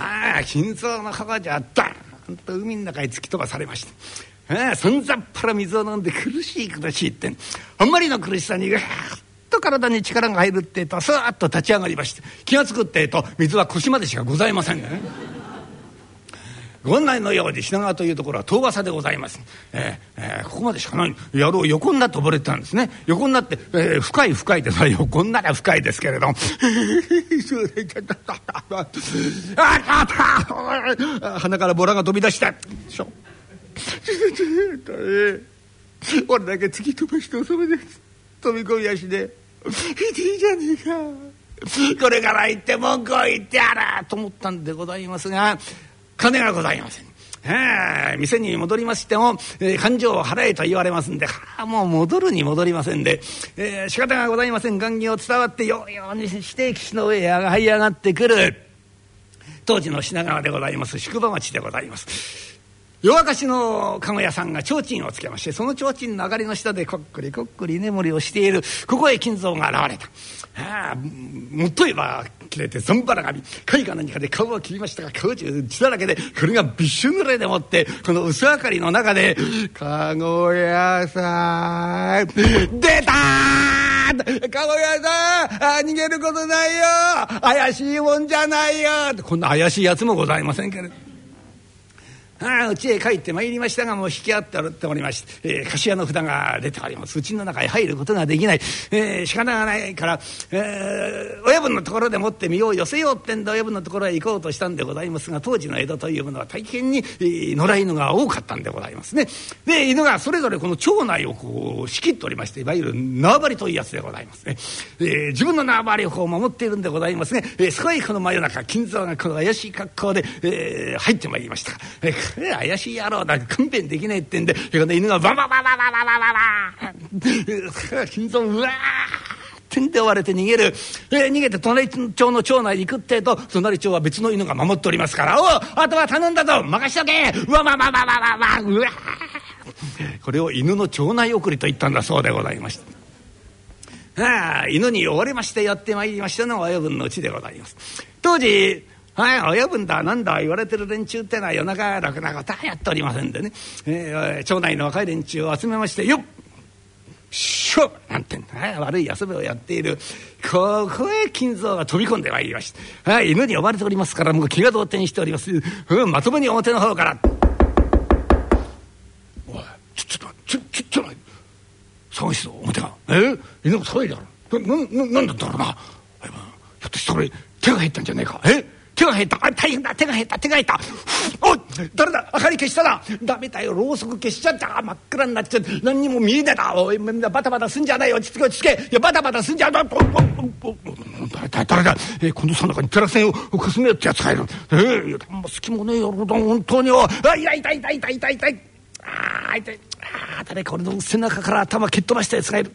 [SPEAKER 6] ああ金蔵の方じゃダーンと海の中へ突き飛ばされましたああそんざっぱら水を飲んで苦しい苦しいってあんまりの苦しさにぐっと体に力が入るってえとスーッと立ち上がりまして気が付くってえと水は腰までしかございません。ね権内のように品川というところは遠浅でございます、えーえーここまでしかない。野郎横になって溺れてたんですね。横になって、えー深い深いでそれ横になら深いですけれどあ 鼻からボラが飛び出したしょ俺だけ突き飛ばしてそれで飛び込み足で「いいじゃねえか。これから行って文句を言ってやら」と思ったんでございますが金がございません。店に戻りましても、えー、勘定を払えと言われますんで、もう戻るに戻りませんで、えー、仕方がございません。雁木を伝わってようようにして岸の上へ這い上がってくる。当時の品川でございます宿場町でございます。夜明かしの籠屋さんが提灯をつけましてその提灯の明かりの下でこっくりこっくり眠りをしているここへ金蔵が現れた。ああもっと言えば切れてぞんばら髪貝か何かで顔を切りましたが顔中血だらけでこれがびっしゅ濡れでもってこの薄明かりの中で「かご屋さん出たかご屋さんあ逃げることないよ怪しいもんじゃないよ」こんな怪しいやつもございませんけれど。ああ家へ帰ってまいりましたがもう引き合っておりまして、えー、菓の札が出ておりますうちの中へ入ることができない、えー、仕方がないから、えー、親分のところでもって身を寄せようってんで親分のところへ行こうとしたんでございますが当時の江戸というものは大変に、えー、野良犬が多かったんでございますね。で犬がそれぞれこの町内をこう仕切っておりましていわゆる縄張りというやつでございますね。えー、自分の縄張りをこう守っているんでございますね。えー、そこへこの真夜中金蔵がこの怪しい格好で、えー、入ってまいりました。えー怪しい野郎だ勘弁できねえってんで犬がバババババババババ金蔵うわってんで追われて逃げる、えー、逃げて隣町の町内に行くってと隣町は別の犬が守っておりますから「おあとは頼んだぞ。任しとけ。うわわわわわわわうわこれを犬の町内送りと言ったんだそうでございました。ああ犬に追われましてやってまいりましたのは親分のうちでございます。当時はい、親分だなんだ言われてる連中ってのは夜中ろくなことはやっておりませんでね、えー、町内の若い連中を集めましてよっしょなんてんだ。はい悪い遊びをやっているここへ金蔵が飛び込んでまいりまして、はい、犬に呼ばれておりますからもう気が動転しております、うん、まともに表の方から「おいちょちょっとちょちょちょ探しぞ表がえ犬も騒いだろなななんだったろうなひょっとしてこれ手が入ったんじゃねえかえ手が減った。あ大変だ。手が減った。手が減った。おい誰だ？明かり消したな。ダメだよ。ろうそく消しちゃった。真っ暗になっちゃって何にも見えねえだおいみんなバタバタすんじゃないよ。落ち着け落ち着け。いやバタバタすんじゃない誰誰だ、えー、近藤さんの中にテラセンをかすめよってやつがいるええー、も隙もねえよ本当におあ痛い痛い痛い痛い痛い痛いああ痛いあ誰か俺の背中から頭蹴っ飛ばしたやつがいる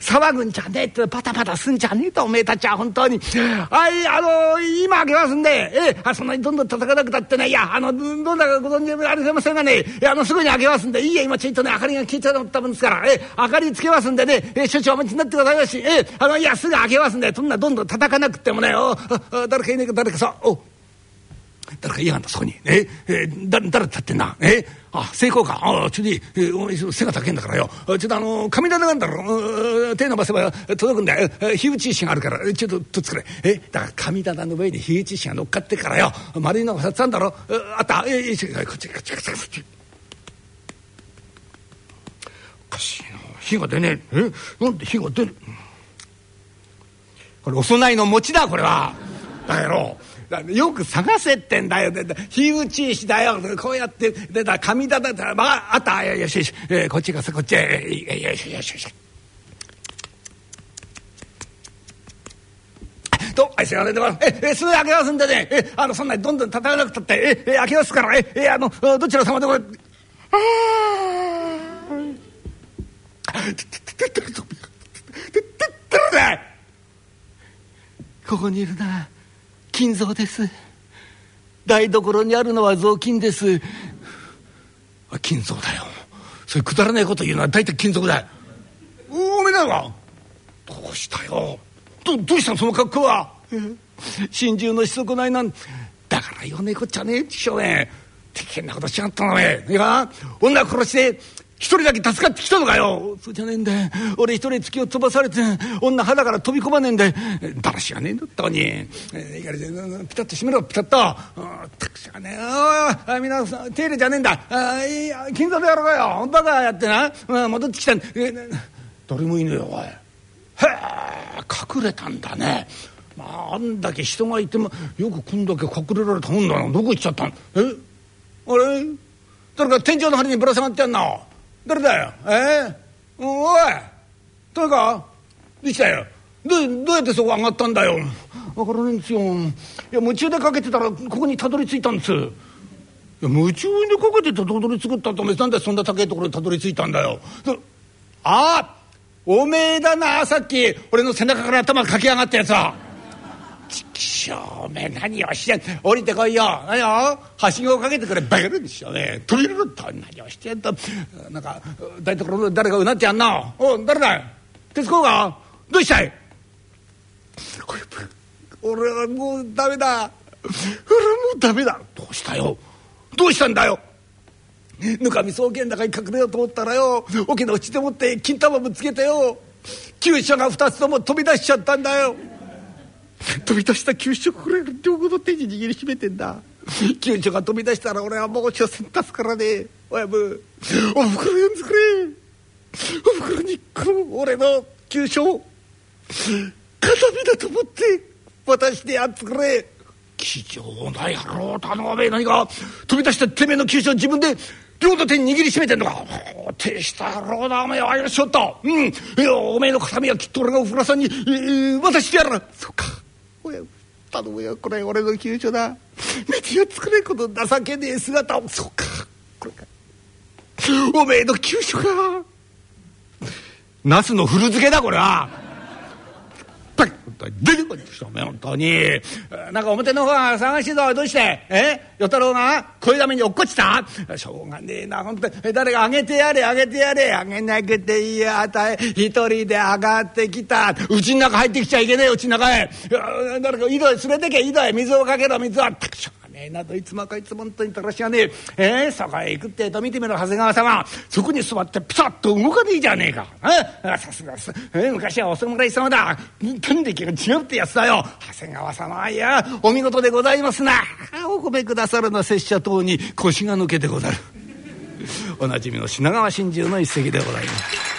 [SPEAKER 6] 騒ぐんじゃねえってパタパタすんじゃねえとおめえたちは本当にはいあの今開けますんでえあそんなにどんどん叩かなくたってねいやあのどんだかご存知ありませんがねあのすぐに開けますんでいいや今ちょいとね明かりが消えちゃったもんですからえ明かりつけますんでねえ少々お待ちになってくださいましえあのいやすぐ開けますんでそんなどんどん叩かなくってもねお誰かいねえか誰かさお誰かいやがんだそこに。え？え？誰誰立ってんだ？え？あ成功か？あちょっとい、えお前背が高いんだからよ。ちょっとあの神棚があんだろ手伸ばせば届くんだよ。火打ち石があるから。ちょっととっつくれ。え？だから神棚の上に火打ち石が乗っかってからよ。丸いのが2つあるんだろあった？ええこっちこっちこっちこっち。おかしいな。火が出ねえ。え？なんで火が出るこれお供えの餅だこれは。だやろよく探せってんだよ。火打ち石だよ。こうやって出た紙だだ。ったらまああった。よしよし、えー、こっちがさこっちへ。よしよしよし。と、あいつが出てます。え、え、すぐ開けますんでね、え、あの、そんなにどんどん叩かなくたって、え、え、開けますから、え、え、あの、どちら様でこれ、ここにいるな。金蔵です。台所にあるのは雑巾です。金蔵だよ。そういうくだらないこと言うのは大体金属だ。よおめえだがどうしたよ。どどうしたその格好は。心中のし損ないなんだから言わねえこっちゃねえしょうね危険なことしちゃったのね。いや女殺して一人だけ助かってきたのかよ。そうじゃねえんだ。よ俺一人突きを飛ばされて女肌から飛び込まねえんだ。よだらしがねえんだったのに、えー、いかれてピタッと閉めろ。ピタッと。たくしがねえ。おいみんな手入れじゃねえんだ。あいや金座でやろうかよバカやってな。戻ってきたん、えー、誰もいねえよおい。へえ隠れたんだね。まああんだけ人がいてもよくこんだけ隠れられたもんだなどこ行っちゃったんえ？あれ？誰か天井の針にぶら下がってやんな誰だよ？え？ー、おい！誰か？できたよ。どどうやってそこ上がったんだよ？分からないんですよ。いや夢中でかけてたらここにたどり着いたんです。夢中にこけてたどり着くったとおめなんでそんな高いところにたどり着いたんだよ。ああおめえだなさっき俺の背中から頭かき上がったやつは。ちきしょうおめえ何をしてん降りてこいよ。何よはしごをかけてくれ。バカるでしょね。飛びると何をしてんと。なんか台所の誰かうなってやんなお誰だい？徹子がどうしたい？俺はもうダメだ。俺はもうダメだ。どうしたよ？どうしたんだよ？ぬかみ草原の中に隠れようと思ったらよ。桶の縁でもって金玉ぶつけてよ。急所が2つとも飛び出しちゃったんだよ。飛び出した急所これ両方の手に握りしめてんだ。急所が飛び出したら俺はもう所詮立つからね親分おふくろ呼んでくれ。おふくろにこの俺の急所を形見だと思って渡してやってくれ。気丈な野郎だおめえ何か飛び出したてめえの急所を自分で両手に握りしめてんのか。手した野郎だおめえあやしょったうん。いやおめえの形見はきっと俺がおふくろさんに、えー、渡してやるそっか。頼むよこれ俺の急所だ。見てやつくれこと情けねえ姿を。そうか。これかおめえの急所か。ナスの古漬けだこれは。出てこいって人め本当に。なんか表の方は探しいぞどうして？え？与太郎が恋だめに落っこちた？しょうがねえな本当に。誰かあげてやれあげてやれ。あげなくていいあたい一人で上がってきた。うちの中入ってきちゃいけねえうちの中へ。誰か井戸へ連れてけ井戸へ。水をかけろ水はたくしょねえなどいつもこいつも本当にたらしがねえ。えー、そこへ行くってえと見てみろ長谷川様。そこに座ってピタッと動かねえじゃねえか。えさすがす、えー、昔はお侍様だ。天敵が違うってやつだよ。長谷川様いやお見事でございますな。お褒めくださるの拙者等に腰が抜けてござる。おなじみの品川真珠の一席でございます。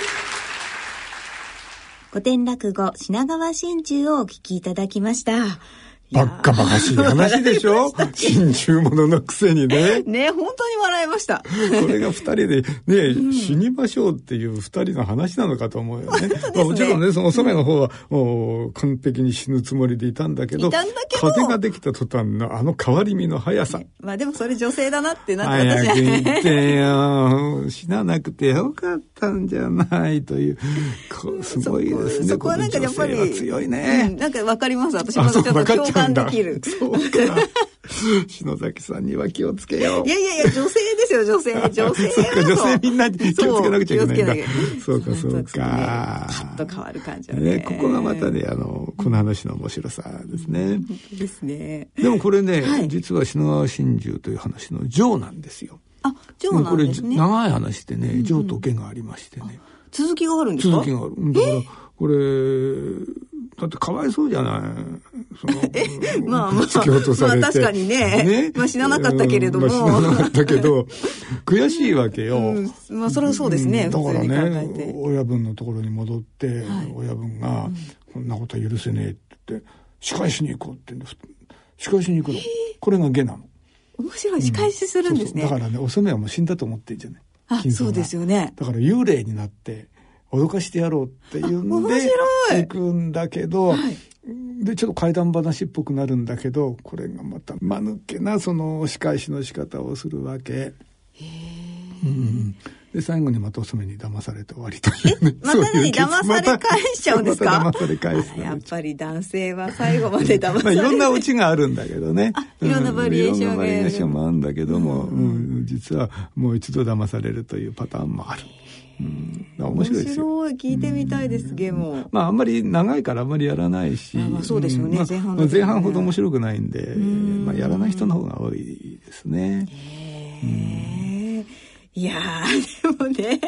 [SPEAKER 1] 古典落語品川真珠をお聞きいただきました。
[SPEAKER 2] ばっかばかしい話でしょ？真珠物のくせにね。
[SPEAKER 1] ね本当に笑いました。
[SPEAKER 2] これが二人で、ね、うん、死にましょうっていう二人の話なのかと思うよね。ねまあ、もちろんね、その染めの方はもう完璧に死ぬつもりでいたんだけど、風ができた途端のあの変わり身の速さ。
[SPEAKER 1] まあでもそれ女性だなってなって
[SPEAKER 2] 私は。早く言ってよ。死ななくてよかったんじゃないという。すごいですね。
[SPEAKER 1] そこはなんかやっぱり。
[SPEAKER 2] 強いね、
[SPEAKER 1] うん。なんかわかります。私もちょっと共感できる。
[SPEAKER 2] そうか。篠崎さんには気をつけよ
[SPEAKER 1] う。いやいやいや、女性ですよ、女性。女性。
[SPEAKER 2] そっか、女性みんなに気をつけなくちゃいけないんだ。そうか、そうか。
[SPEAKER 1] パッと変わる感じ
[SPEAKER 2] ね。ここがまたね、あの、この話の面白さですね。
[SPEAKER 1] ですね。
[SPEAKER 2] でもこれね、実は篠川真珠という話の上なんですよ。
[SPEAKER 1] あ、上なんですね。
[SPEAKER 2] これ、長い話でね、上と下がありましてね。
[SPEAKER 1] 続きがあるんです
[SPEAKER 2] か？続きがある。だから、これ、だってかわいそうじゃない。そ
[SPEAKER 1] の まあまあ。まあ確かにね。ねまあ死ななかったけれども。まあ、
[SPEAKER 2] 死ななかったけど、悔しいわけよ。うん、
[SPEAKER 1] まあそれはそうですね。
[SPEAKER 2] だからね、親分のところに戻って、はい、親分が、こんなことは許せねえって言って、仕返しに行こうって言うん仕返しに行くの。これが下なの。
[SPEAKER 1] 面白い。仕返しするんですね。
[SPEAKER 2] うん、そうそうだからね、お染はもう死んだと思ってんじゃない。
[SPEAKER 1] あ、そうですよね。
[SPEAKER 2] だから幽霊になって、脅かしてやろうっていうんで 行くんだけど、はい、でちょっと怪談話っぽくなるんだけどこれがまた間抜けなその仕返しの仕方をするわけ。へうん、で最後にまたお染めに騙されて終わりというね。
[SPEAKER 1] またに騙され返しちゃうんですか、
[SPEAKER 2] ま、騙され返す。
[SPEAKER 1] やっぱり男性は最後まで騙され
[SPEAKER 2] まあ、いろんなオチがあるんだけどね。
[SPEAKER 1] いろんなバリエーションが、うん、バリエー
[SPEAKER 2] ションもあるんだけども、うん、うん、実はもう一度騙されるというパターンもある。
[SPEAKER 1] うん、面白いですよ。面白い。聞いてみたいです、ゲーム
[SPEAKER 2] まあ、あんまり長いからあんまりやらないし。
[SPEAKER 1] まあ、そうですよね、まあ、前半、ね、
[SPEAKER 2] 前半ほど面白くないんで、まあ、やらない人の方が多いですね。
[SPEAKER 1] へいやでもね、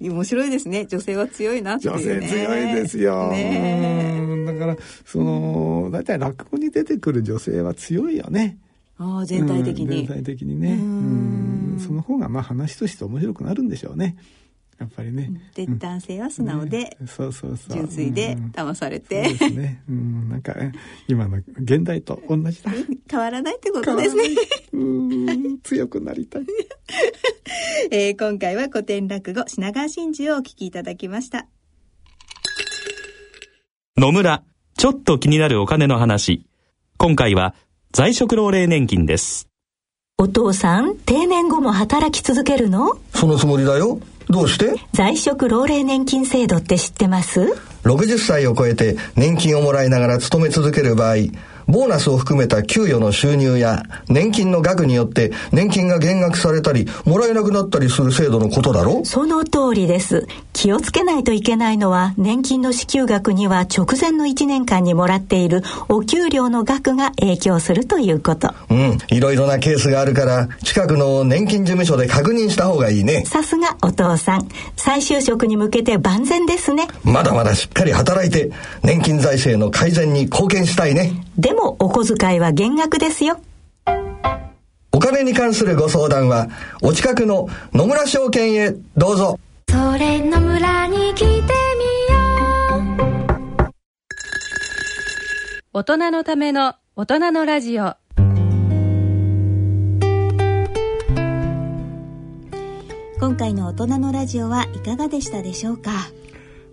[SPEAKER 1] 面白いですね。女性は強いなっていう、ね、
[SPEAKER 2] 女性強いですよ。ね、だから、その、大体落語に出てくる女性は強いよね。
[SPEAKER 1] ああ、全体的に、
[SPEAKER 2] 全体的にね。うんその方が、まあ話として面白くなるんでしょうね。やっぱりね。
[SPEAKER 1] で、うん、男性は素直で、
[SPEAKER 2] ね、そうそうそう
[SPEAKER 1] 純粋で騙されて、
[SPEAKER 2] うん、そうですね。うん、なんか、今の現代と同じだ。
[SPEAKER 1] 変わらないってことですね。
[SPEAKER 2] うん強くなりたい。
[SPEAKER 1] えー、今回は古典落語品川真珠をお聞きいただきました。
[SPEAKER 7] 野村、ちょっと気になるお金の話。今回は在職老齢年金です。
[SPEAKER 8] お父さん、定年後も働き続けるの？
[SPEAKER 9] そのつもりだよ。どうして？
[SPEAKER 8] 在職老齢年金制度って知ってます
[SPEAKER 9] ?60 歳を超えて年金をもらいながら勤め続ける場合、ボーナスを含めた給与の収入や年金の額によって年金が減額されたりもらえなくなったりする制度のことだろ
[SPEAKER 8] その通りです。気をつけないといけないのは年金の支給額には直前の1年間にもらっているお給料の額が影響するということ。
[SPEAKER 9] うん。いろいろなケースがあるから近くの年金事務所で確認した方がいいね。
[SPEAKER 8] さすがお父さん。再就職に向けて万全ですね。
[SPEAKER 9] まだまだしっかり働いて年金財政の改善に貢献したいね。
[SPEAKER 8] でもお小遣いは減額ですよ。
[SPEAKER 9] お金に関するご相談は、お近くの野村証券へどうぞ。
[SPEAKER 5] それ野村に来てみよう。
[SPEAKER 3] 大人のための大人のラジオ。
[SPEAKER 1] 今回の大人のラジオはいかがでしたでしょうか？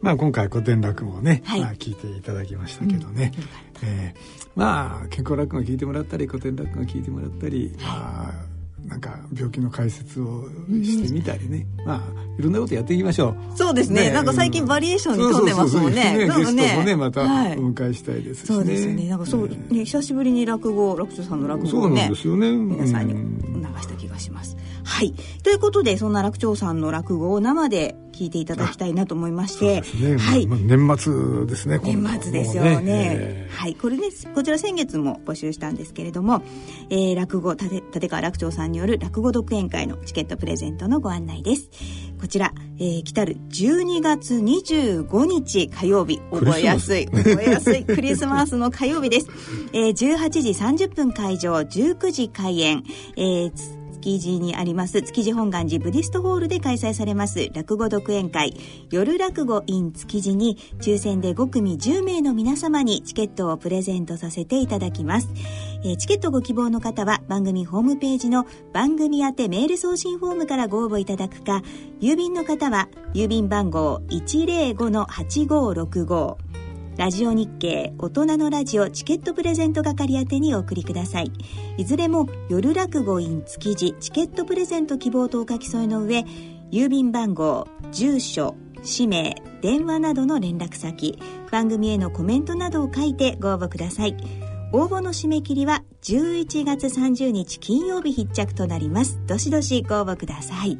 [SPEAKER 2] まあ今回古典落語をね、はい、まあ、聞いていただきましたけどね、うん、えー、まあ健康落語聞いてもらったり古典落語聞いてもらったり、まあなんか病気の解説をしてみたりね、うん、まあいろんなことやっていきましょ
[SPEAKER 1] う。そうですね、ね、なんか最近バリエーションに富んでますもんね。
[SPEAKER 2] ゲストもねまたお迎えしたいですし、
[SPEAKER 1] ね。はい、そうですね。なんかそう、ね、久しぶりに落語楽長さんの落語をねそうなんですよね。皆さんに流した気がします、はい。ということで、そんな楽長さんの落語を生で聞いていただきたいなと思いまして。
[SPEAKER 2] ね、はい、まあ。年末ですね。
[SPEAKER 1] 年末ですよね。ねはい。これね、こちら先月も募集したんですけれども、えー、落語、立川楽長さんによる落語独演会のチケットプレゼントのご案内です。こちら、えー、来たる12月25日火曜日、覚えやすい、覚えやすいクリスマスの火曜日です。えー、18時30分会場、19時開演、えー築地にあります。築地本願寺ブディストホールで開催されます。落語独演会。夜落語 in 築地に抽選で5組10名の皆様にチケットをプレゼントさせていただきます、えー、チケットご希望の方は番組ホームページの番組宛てメール送信フォームからご応募いただくか郵便の方は郵便番号105-8565ラジオ日経大人のラジオチケットプレゼント係宛てにお送りください。いずれも夜落語 in 築地チケットプレゼント希望とお書き添えの上郵便番号住所氏名電話などの連絡先番組へのコメントなどを書いてご応募ください。応募の締め切りは11月30日金曜日必着となります。どしどしご応募ください。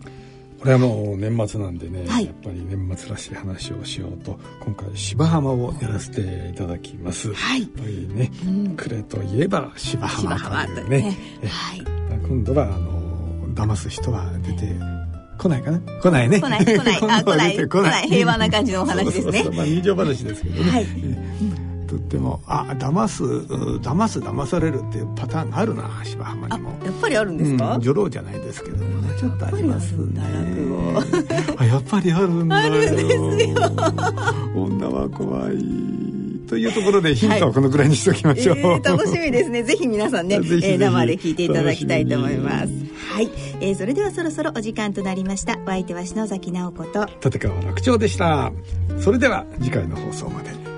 [SPEAKER 2] これはもう年末なんでね、はい、やっぱり年末らしい話をしようと今回芝浜をやらせていただきます。はい、やっぱりね、うん、呉といえば芝浜というね。ね。はい、今度はあの騙す人は出て来ないかな？来ないね。
[SPEAKER 1] 来ない、来ない、あ、来 ない、来ない、平和な感じのお話ですね。そうそうそう。
[SPEAKER 2] まあ、人情話ですけどね。はい。とっても。あ騙す騙す騙されるっていうパターンがあるな芝浜にも。
[SPEAKER 1] やっぱりあるんですか、
[SPEAKER 2] うん、女郎じゃないですけどもね。ちょっとありますね。
[SPEAKER 1] あ
[SPEAKER 2] やっぱりあるんだよ。あ
[SPEAKER 1] るんですよ。
[SPEAKER 2] 女は怖い。というところでヒントはこのくらいにしておきましょう、はいえ
[SPEAKER 1] ー、楽しみですね。ぜひ皆さんね ぜひえー、生で聞いていただきたいと思います。はい、えー、それではそろそろお時間となりました。お相手は篠崎直子と。
[SPEAKER 2] 立川楽長でした。それでは次回の放送まで